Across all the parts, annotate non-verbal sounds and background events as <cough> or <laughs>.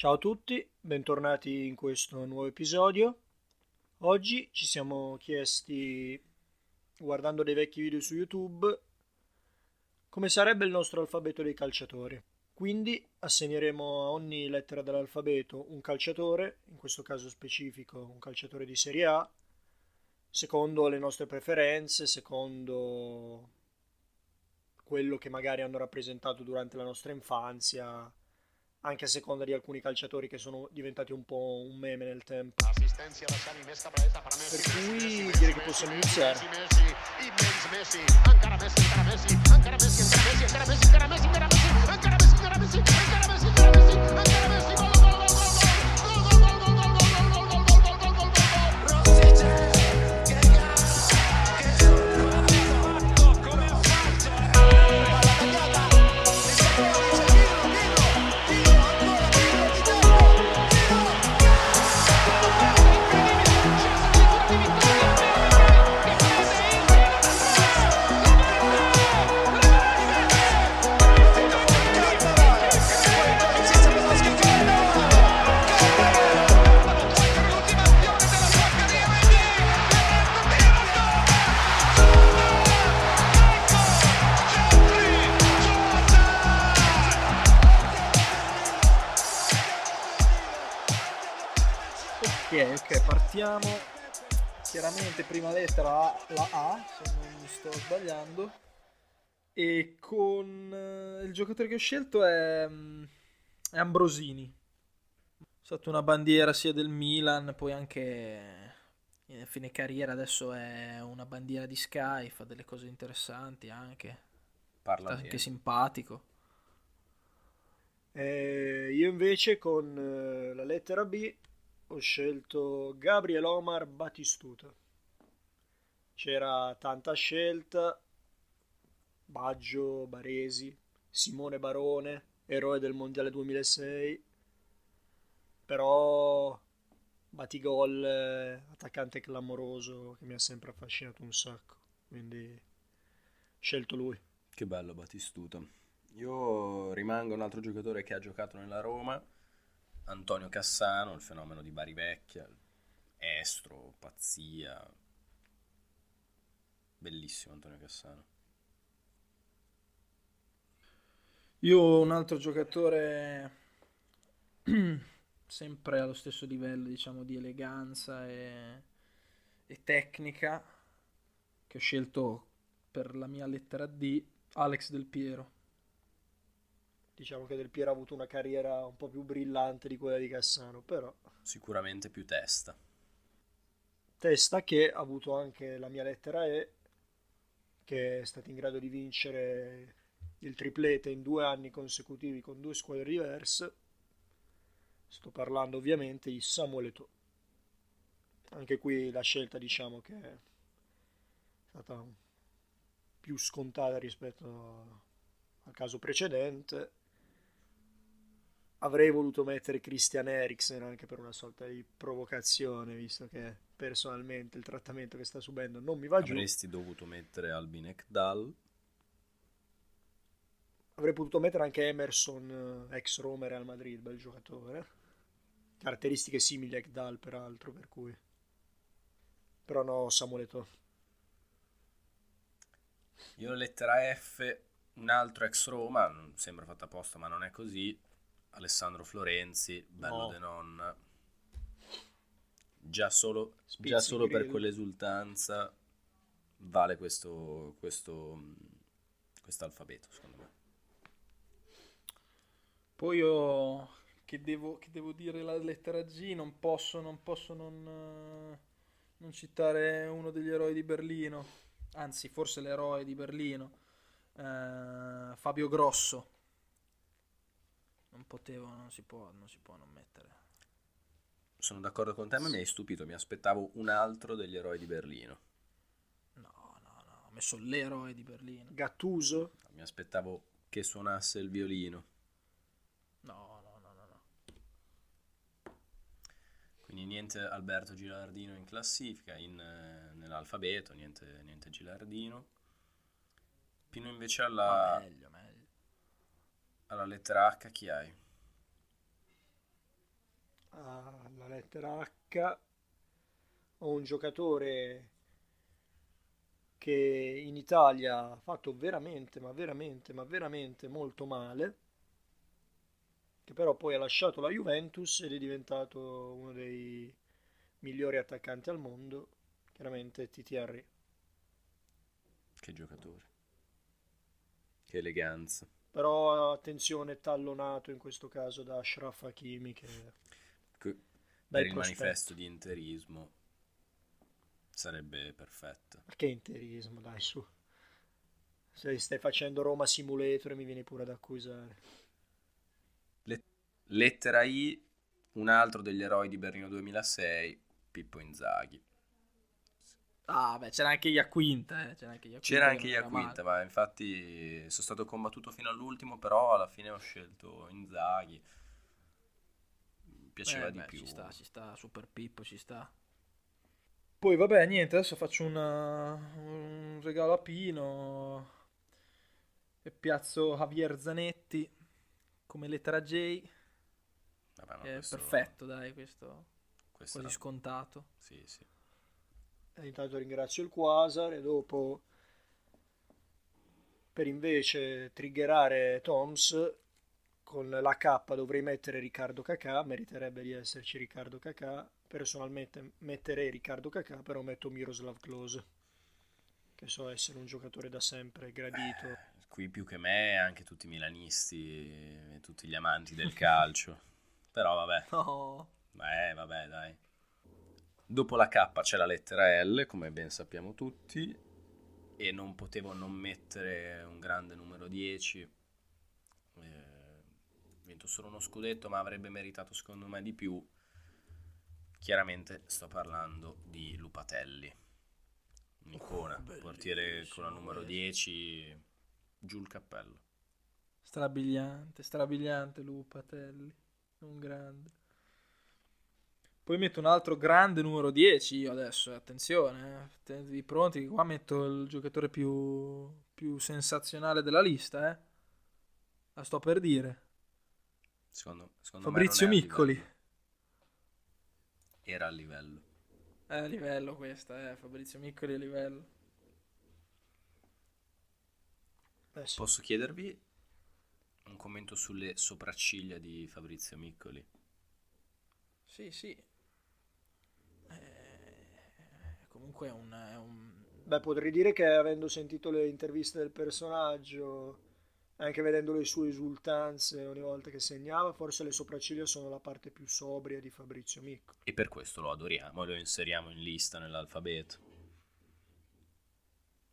Ciao a tutti, bentornati in questo nuovo episodio. Oggi ci siamo chiesti, guardando dei vecchi video su YouTube, come sarebbe il nostro alfabeto dei calciatori. Quindi assegneremo a ogni lettera dell'alfabeto un calciatore, in questo caso specifico un calciatore di Serie A, secondo le nostre preferenze, secondo quello che magari hanno rappresentato durante la nostra infanzia, anche a seconda di alcuni calciatori che sono diventati un po' un meme nel tempo. Per cui direi che possiamo iniziare. Ok, ok, partiamo. Chiaramente prima lettera A, la A, se non mi sto sbagliando. E con eh, il giocatore che ho scelto è, mm, è Ambrosini. È stata una bandiera sia del Milan, poi anche in fine carriera adesso è una bandiera di Sky, fa delle cose interessanti anche. Parla anche simpatico. Eh, io invece con eh, la lettera B ho scelto Gabriel Omar Batistuta. C'era tanta scelta, Baggio, Baresi, Simone Barone, eroe del Mondiale 2006, però Batigol, eh, attaccante clamoroso che mi ha sempre affascinato un sacco, quindi scelto lui. Che bello Batistuta. Io rimango un altro giocatore che ha giocato nella Roma, Antonio Cassano, il fenomeno di Bari Vecchia, estro, pazzia. Bellissimo Antonio Cassano. Io un altro giocatore <clears throat> sempre allo stesso livello, diciamo, di eleganza e, e tecnica, che ho scelto per la mia lettera D, Alex Del Piero. Diciamo che Del Piero ha avuto una carriera un po' più brillante di quella di Cassano, però Sicuramente più testa. testa che ha avuto anche la mia lettera E, che è stato in grado di vincere il triplete in due anni consecutivi con due squadre diverse. Sto parlando ovviamente di Samuel Eto'o. Anche qui la scelta diciamo che è stata più scontata rispetto al caso precedente. Avrei voluto mettere Christian Eriksen anche per una sorta di provocazione, visto che personalmente il trattamento che sta subendo non mi va giù. Avresti dovuto mettere Albin Ekdal. Avrei potuto mettere anche Emerson, eh, ex Roma Real Madrid, bel giocatore. Caratteristiche simili a Ekdal, peraltro, per cui... Però no, Samuel Eto'o. Io lettera F, un altro ex Roma, sembra fatta apposta ma non è così, Alessandro Florenzi, bello No. de non. Già solo, Spizzi già solo per quell'esultanza vale questo, questo, questo alfabeto, secondo me. Poi io, che devo, che devo dire la lettera G, non posso non, posso non, non citare uno degli eroi di Berlino, anzi forse l'eroe di Berlino, eh, Fabio Grosso. Non potevo, non si può, non si può non mettere. Sono d'accordo con te, ma mi hai stupito, mi aspettavo un altro degli eroi di Berlino. No, no, no, ho messo l'eroe di Berlino. Gattuso? Mi aspettavo che suonasse il violino. No, no, no, no, no. Quindi niente Alberto Gilardino in classifica, in, eh, nell'alfabeto, niente, niente Gilardino. Pino invece Ma alla, meglio, meglio. Alla lettera H chi hai? alla lettera H ho un giocatore che in Italia ha fatto veramente, ma veramente, ma veramente molto male, che però poi ha lasciato la Juventus ed è diventato uno dei migliori attaccanti al mondo, chiaramente TTR. Che giocatore. Che eleganza. Però attenzione, tallonato in questo caso da Ashraf Hakimi che... Que- per il prospetto. manifesto di interismo sarebbe perfetto. Perché interismo, dai su. Se stai facendo Roma Simulator mi vieni pure ad accusare. Let- lettera I, un altro degli eroi di Berlino 2006, Pippo Inzaghi. Ah, beh, c'era anche Iaquinta, eh. C'era anche Iaquinta, c'era anche Iaquinta ma infatti sono stato combattuto fino all'ultimo, però alla fine ho scelto Inzaghi. Mi piaceva eh, di beh, più. Ci sta, ci sta, Super Pippo, ci sta. Poi vabbè, niente, adesso faccio una, un regalo a Pino e piazzo Javier Zanetti come lettera J. Vabbè, è questo... perfetto, dai, questo, questo quasi era... scontato. Sì, sì. E intanto ringrazio il Quasar e dopo per invece triggerare Toms con la K dovrei mettere Riccardo Cacà, meriterebbe di esserci Riccardo Cacà. Personalmente metterei Riccardo Cacà, però metto Miroslav Klose, che so essere un giocatore da sempre gradito. Eh, qui più che me anche tutti i milanisti e tutti gli amanti del calcio. <laughs> però vabbè. No. Eh, vabbè, dai. Dopo la K c'è la lettera L, come ben sappiamo tutti, e non potevo non mettere un grande numero 10. Eh, vinto solo uno scudetto, ma avrebbe meritato secondo me di più. Chiaramente sto parlando di Lupatelli, un'icona, oh, portiere con la numero 10, giù il cappello. Strabiliante, strabiliante Lupatelli, un grande. Poi metto un altro grande numero 10 io adesso, attenzione, eh. tenetevi pronti, qua metto il giocatore più, più sensazionale della lista, eh. La sto per dire. Secondo, secondo Fabrizio Miccoli. Era a livello. È a livello questa, eh. Fabrizio Miccoli a livello. Eh sì. Posso chiedervi un commento sulle sopracciglia di Fabrizio Miccoli? Sì, sì, comunque è un, è un... Beh, potrei dire che avendo sentito le interviste del personaggio, anche vedendo le sue esultanze ogni volta che segnava, forse le sopracciglia sono la parte più sobria di Fabrizio Micco. E per questo lo adoriamo e lo inseriamo in lista nell'alfabeto.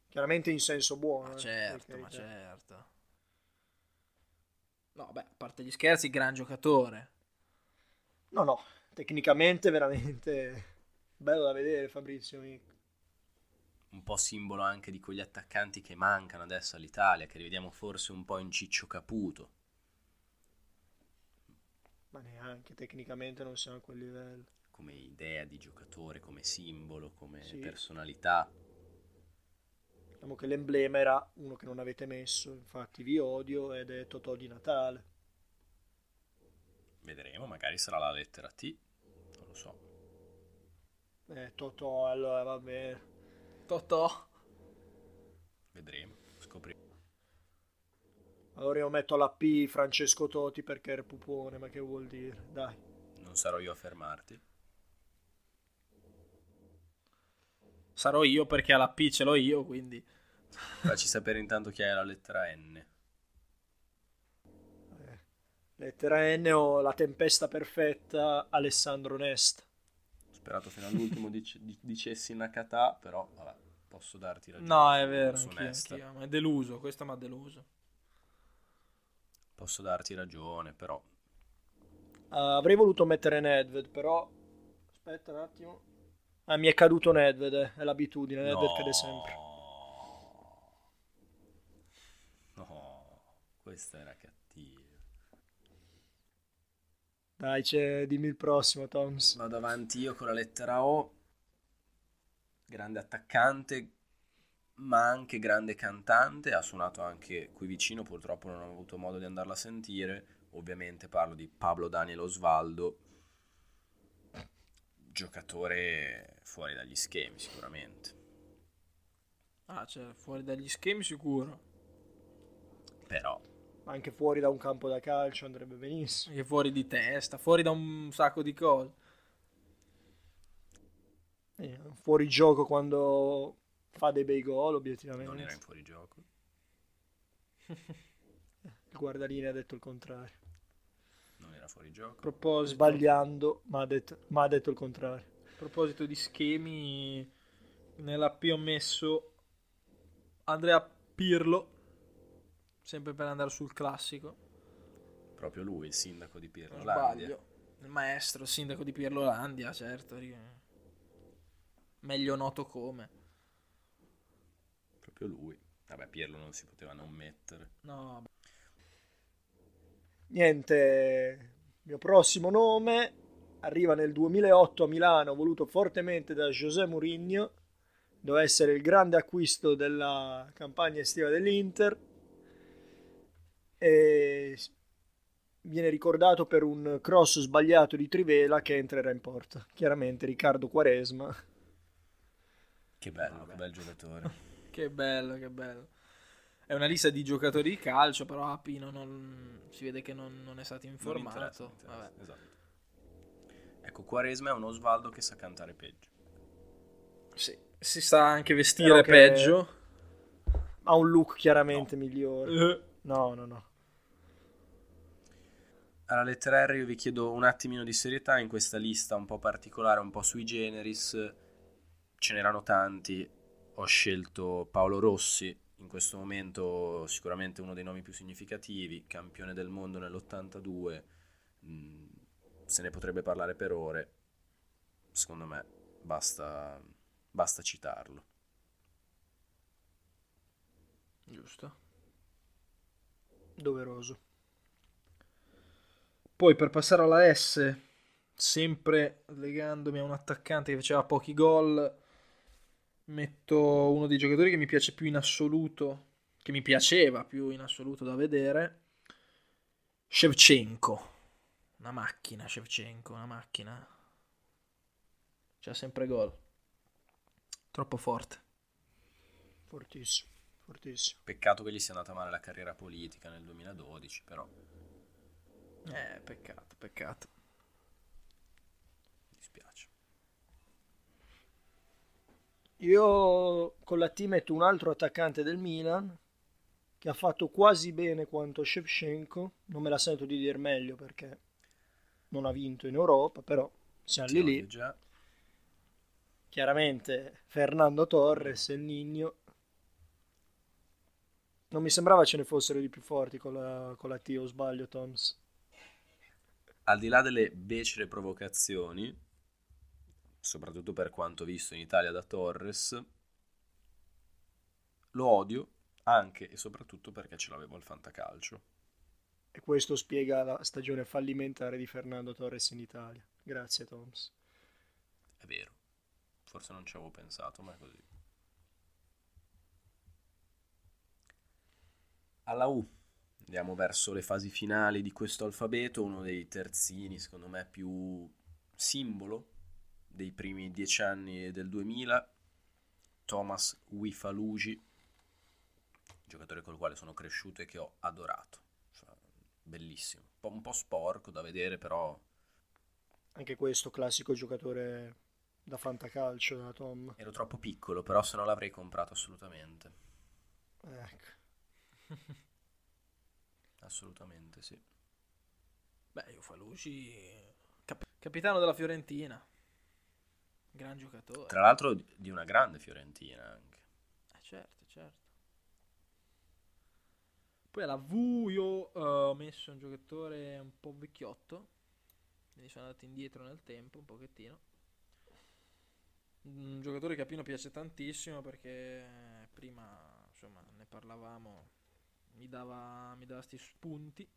Chiaramente in senso buono. Ma eh, certo, ma certo. No, beh, a parte gli scherzi, gran giocatore. No, no, tecnicamente veramente Bello da vedere Fabrizio Mico. Un po' simbolo anche di quegli attaccanti che mancano adesso all'Italia, che rivediamo forse un po' in Ciccio Caputo. Ma neanche, tecnicamente non siamo a quel livello. Come idea di giocatore, come simbolo, come sì. personalità. Diciamo che l'emblema era uno che non avete messo, infatti vi odio, ed è Totò di Natale. Vedremo, magari sarà la lettera T, non lo so. Eh, Totò, allora va bene. Totò. Vedremo, scopriamo. Allora io metto la P Francesco Toti perché era pupone, ma che vuol dire? Dai. Non sarò io a fermarti. Sarò io perché alla P ce l'ho io, quindi... <laughs> Facci sapere intanto chi è la lettera N. Eh, lettera N o la tempesta perfetta Alessandro Nesta sperato fino all'ultimo dic- dicessi Nakata, però vabbè, posso darti ragione. No, è vero, anch'io, anch'io, ma è deluso, questo mi ha deluso. Posso darti ragione, però... Uh, avrei voluto mettere Nedved, però... Aspetta un attimo. Ah, mi è caduto Nedved, eh, è l'abitudine, Nedved no. cade sempre. No, questa era cattiva. Dai, c'è, dimmi il prossimo, Toms. Vado avanti io con la lettera O. Grande attaccante, ma anche grande cantante. Ha suonato anche qui vicino, purtroppo non ho avuto modo di andarla a sentire. Ovviamente parlo di Pablo Daniel Osvaldo. giocatore fuori dagli schemi sicuramente. Ah, cioè, fuori dagli schemi sicuro. Però Anche fuori da un campo da calcio andrebbe benissimo. Anche fuori di testa, fuori da un sacco di cose. Eh, fuori gioco quando fa dei bei gol, non era obiettivamente. in fuorigioco. <laughs> Il guardaline ha detto il contrario. Non era fuori gioco. Proposito, Sbagliando, ma ha detto, ma ha detto il contrario. a proposito di schemi, nell'AP ho messo Andrea Pirlo, sempre per andare sul classico. Proprio lui, il sindaco di Pirlo sbaglio. Il maestro, il sindaco di Pirlo Landia, certo. Meglio noto come. Proprio lui. Vabbè, Pirlo non si poteva non mettere. No. Niente, il mio prossimo nome arriva nel 2008 a Milano, voluto fortemente da José Mourinho. Doveva essere il grande acquisto della campagna estiva dell'Inter. E viene ricordato per un cross sbagliato di Trivela che entrerà in porta. Chiaramente Riccardo Quaresma. Che bello, che bel giocatore. <laughs> che bello, che bello. È una lista di giocatori di calcio, però Apino non, si vede che non, non è stato Non informato. interessa, non interessa, Vabbè. Esatto. Ecco, Quaresma è un Osvaldo che sa cantare peggio. Sì, si sta anche vestire peggio. Ha un look chiaramente migliore. Eh, No, no, no. Alla lettera R io vi chiedo un attimino di serietà in questa lista un po' particolare, un po' sui generis. Ce n'erano tanti. Ho scelto Paolo Rossi, in questo momento sicuramente uno dei nomi più significativi, campione del mondo nell'82. Mm, se ne potrebbe parlare per ore. Secondo me basta, basta citarlo. Giusto. Doveroso. Poi per passare alla S, sempre legandomi a un attaccante che faceva pochi gol, metto uno dei giocatori che mi piace più in assoluto, che mi piaceva più in assoluto da vedere, Shevchenko. Una macchina, Shevchenko, una macchina. C'ha sempre gol. Troppo forte. Fortissimo, fortissimo. Peccato che gli sia andata male la carriera politica nel 2012, però Eh, peccato, peccato. mi dispiace. Io con la T metto un altro attaccante del Milan che ha fatto quasi bene quanto Shevchenko. Non me la sento di dir meglio perché non ha vinto in Europa, però siamo lì lì. già. Chiaramente Fernando Torres, il Nigno. Non mi sembrava ce ne fossero di più forti con la, con la T, o sbaglio, Toms. Al di là delle becere provocazioni, soprattutto per quanto visto in Italia da Torres, lo odio anche e soprattutto perché ce l'avevo al fantacalcio. E questo spiega la stagione fallimentare di Fernando Torres in Italia. Grazie, Toms. È vero, forse non ci avevo pensato, ma è così. Alla U andiamo verso le fasi finali di questo alfabeto, uno dei terzini secondo me più simbolo dei primi dieci anni del 2000, Thomas Wifalugi, giocatore col quale sono cresciuto e che ho adorato. Cioè, bellissimo, un po', un po' sporco da vedere, però Anche questo classico giocatore da fantacalcio da Tom. ero troppo piccolo, però se no l'avrei comprato assolutamente. Ecco. <laughs> Assolutamente sì. Beh, io Faluci, cap- capitano della Fiorentina. Gran giocatore. Tra l'altro di una grande Fiorentina anche. Eh, certo, certo. Poi alla V io eh, ho messo un giocatore un po' vecchiotto. Quindi sono andato indietro nel tempo un pochettino. Un giocatore che a Pino piace tantissimo perché prima insomma ne parlavamo, mi dava, mi dava sti spunti.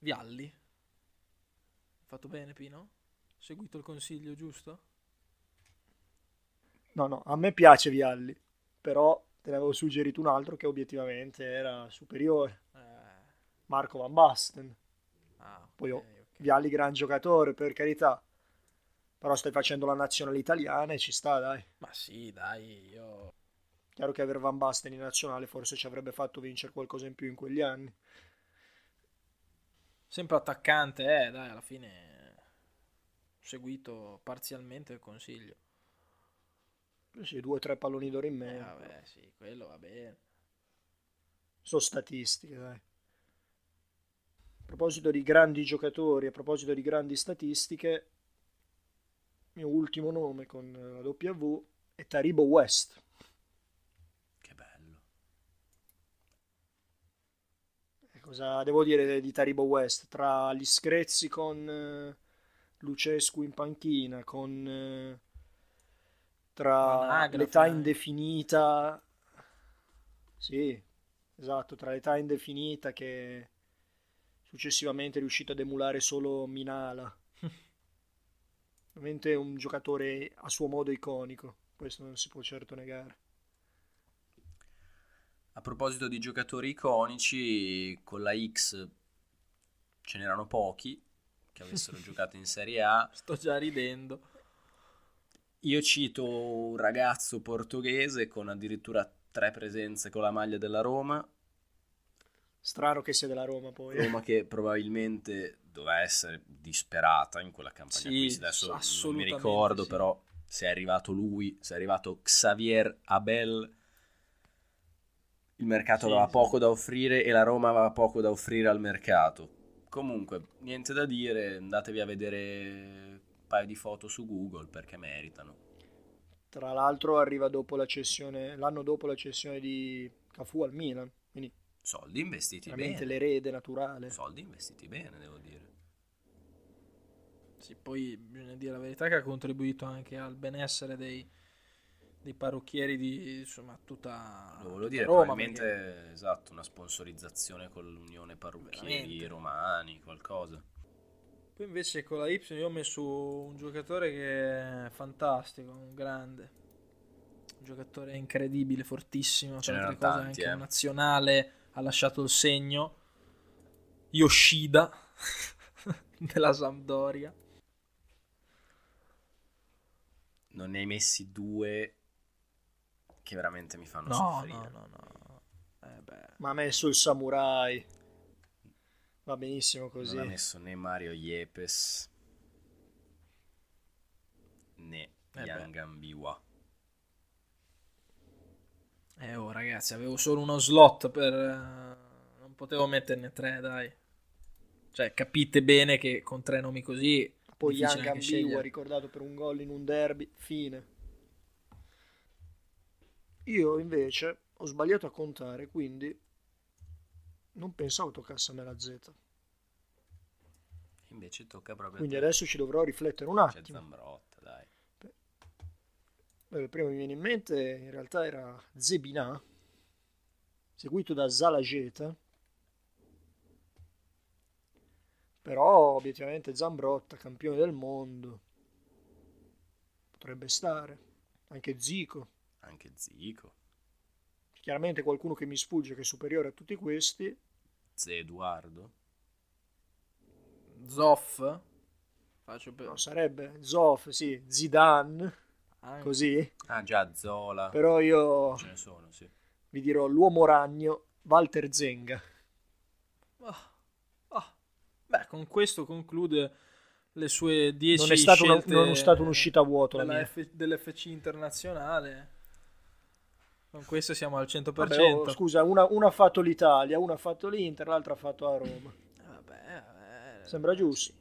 Vialli. Fatto bene Pino? Seguito il consiglio giusto? No, no, a me piace Vialli, però te ne avevo suggerito un altro che obiettivamente era superiore. Eh, Marco Van Basten. ah, Poi ok, ho- ok. Vialli gran giocatore, per carità. Però stai facendo la nazionale italiana e ci sta, dai. Ma sì, dai, io... Chiaro che aver Van Basten in nazionale forse ci avrebbe fatto vincere qualcosa in più in quegli anni. Sempre attaccante, eh, dai, alla fine ho seguito parzialmente il consiglio. Sì, due o tre palloni d'oro in Eh, meno. vabbè, sì, quello va bene. Sono statistiche, dai. A proposito di grandi giocatori, a proposito di grandi statistiche, il mio ultimo nome con la W è Taribo West. Che bello. E Cosa devo dire di Taribo West? Tra gli screzzi con eh, Lucescu in panchina, con eh, tra l'età eh. indefinita, sì, esatto, tra l'età indefinita che successivamente è riuscito ad emulare solo Minala. <laughs> Veramente un giocatore a suo modo iconico, questo non si può certo negare. A proposito di giocatori iconici, con la X ce n'erano pochi che avessero <laughs> giocato in Serie A. Sto già ridendo. Io cito un ragazzo portoghese con addirittura tre presenze con la maglia della Roma. Strano che sia della Roma poi. Roma che probabilmente doveva essere disperata in quella campagna Sì. Adesso non mi ricordo, sì. però se è arrivato lui, se è arrivato Xavier Abel, il mercato Sì, aveva sì. poco da offrire e la Roma aveva poco da offrire al mercato. Comunque, niente da dire, andatevi a vedere un paio di foto su Google perché meritano. Tra l'altro arriva dopo la cessione, l'anno dopo la cessione di Cafu al Milan, quindi Soldi investiti veramente bene. l'erede naturale. Soldi investiti bene, devo dire. Sì, poi bisogna dire la verità che ha contribuito anche al benessere dei, dei parrucchieri di insomma tutta, Lo volevo dire, Roma. probabilmente perché- esatto, una sponsorizzazione con l'Unione Parrucchieri Veramente. Romani, qualcosa. Poi invece con la Y io ho messo un giocatore che è fantastico, un grande. Un giocatore incredibile, fortissimo, Ce tanti, anche eh. nazionale ha lasciato il segno. Yoshida <laughs> della Sampdoria. Non ne hai messi due che veramente mi fanno No, soffrire. no, no, no. Eh beh. Ma ha messo il samurai. Va benissimo così. Non ha messo né Mario Yepes né Eh Yan Gambiwa. Eh, oh, ragazzi, avevo solo uno slot per... eh, Non potevo metterne tre, dai. Cioè, capite bene che con tre nomi così... Poi difficile Young anche Ambiwa scegliere. ricordato per un gol in un derby, fine. Io invece ho sbagliato a contare, quindi non pensavo toccasse a me la Z. Invece tocca proprio Quindi adesso ci dovrò riflettere un C'è attimo. Zambrotta, dai. Beh, Il primo mi viene in mente in realtà era Zebina, seguito da Zalageta. Però obiettivamente Zambrotta, campione del mondo, potrebbe stare. Anche Zico. Anche Zico. Chiaramente qualcuno che mi sfugge che è superiore a tutti questi. Ze Eduardo. Zoff. Faccio per... No, sarebbe Zoff, sì, Zidane, anche- così. Ah già, Zola. Però io Ce ne sono, sì. vi dirò l'uomo ragno, Walter Zenga. Ah, ah. Beh, con questo conclude le sue 10 Non è, stato una- scelte non è stata un'uscita a vuoto la della. F- dell'FC internazionale. Con questo siamo al 100%. Vabbè, oh, scusa, una, una ha fatto l'Italia, una ha fatto l'Inter, l'altra ha fatto a Roma. Vabbè, vabbè, Sembra giusto.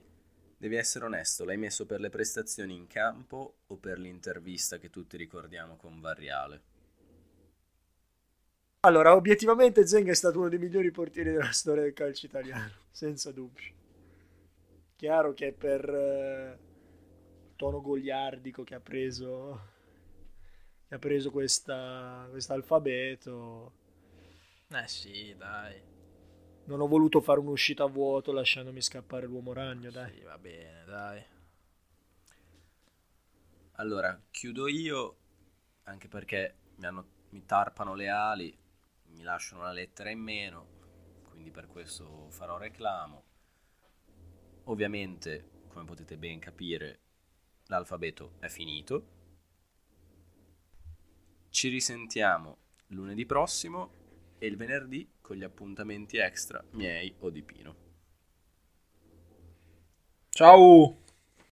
Devi essere onesto, l'hai messo per le prestazioni in campo o per l'intervista che tutti ricordiamo con Varriale? Allora, obiettivamente Zenga è stato uno dei migliori portieri della storia del calcio italiano, <laughs> senza dubbio. Chiaro che per eh, il tono goliardico che ha preso ha preso questa alfabeto Eh sì, dai. non ho voluto fare un'uscita a vuoto lasciandomi scappare l'uomo ragno, dai. Sì, va bene, dai. Allora, chiudo io, anche perché mi, hanno- mi tarpano le ali, mi lasciano una lettera in meno, quindi per questo farò reclamo. Ovviamente, come potete ben capire, l'alfabeto è finito. Ci risentiamo lunedì prossimo e il venerdì con gli appuntamenti extra miei o di Pino. Ciao!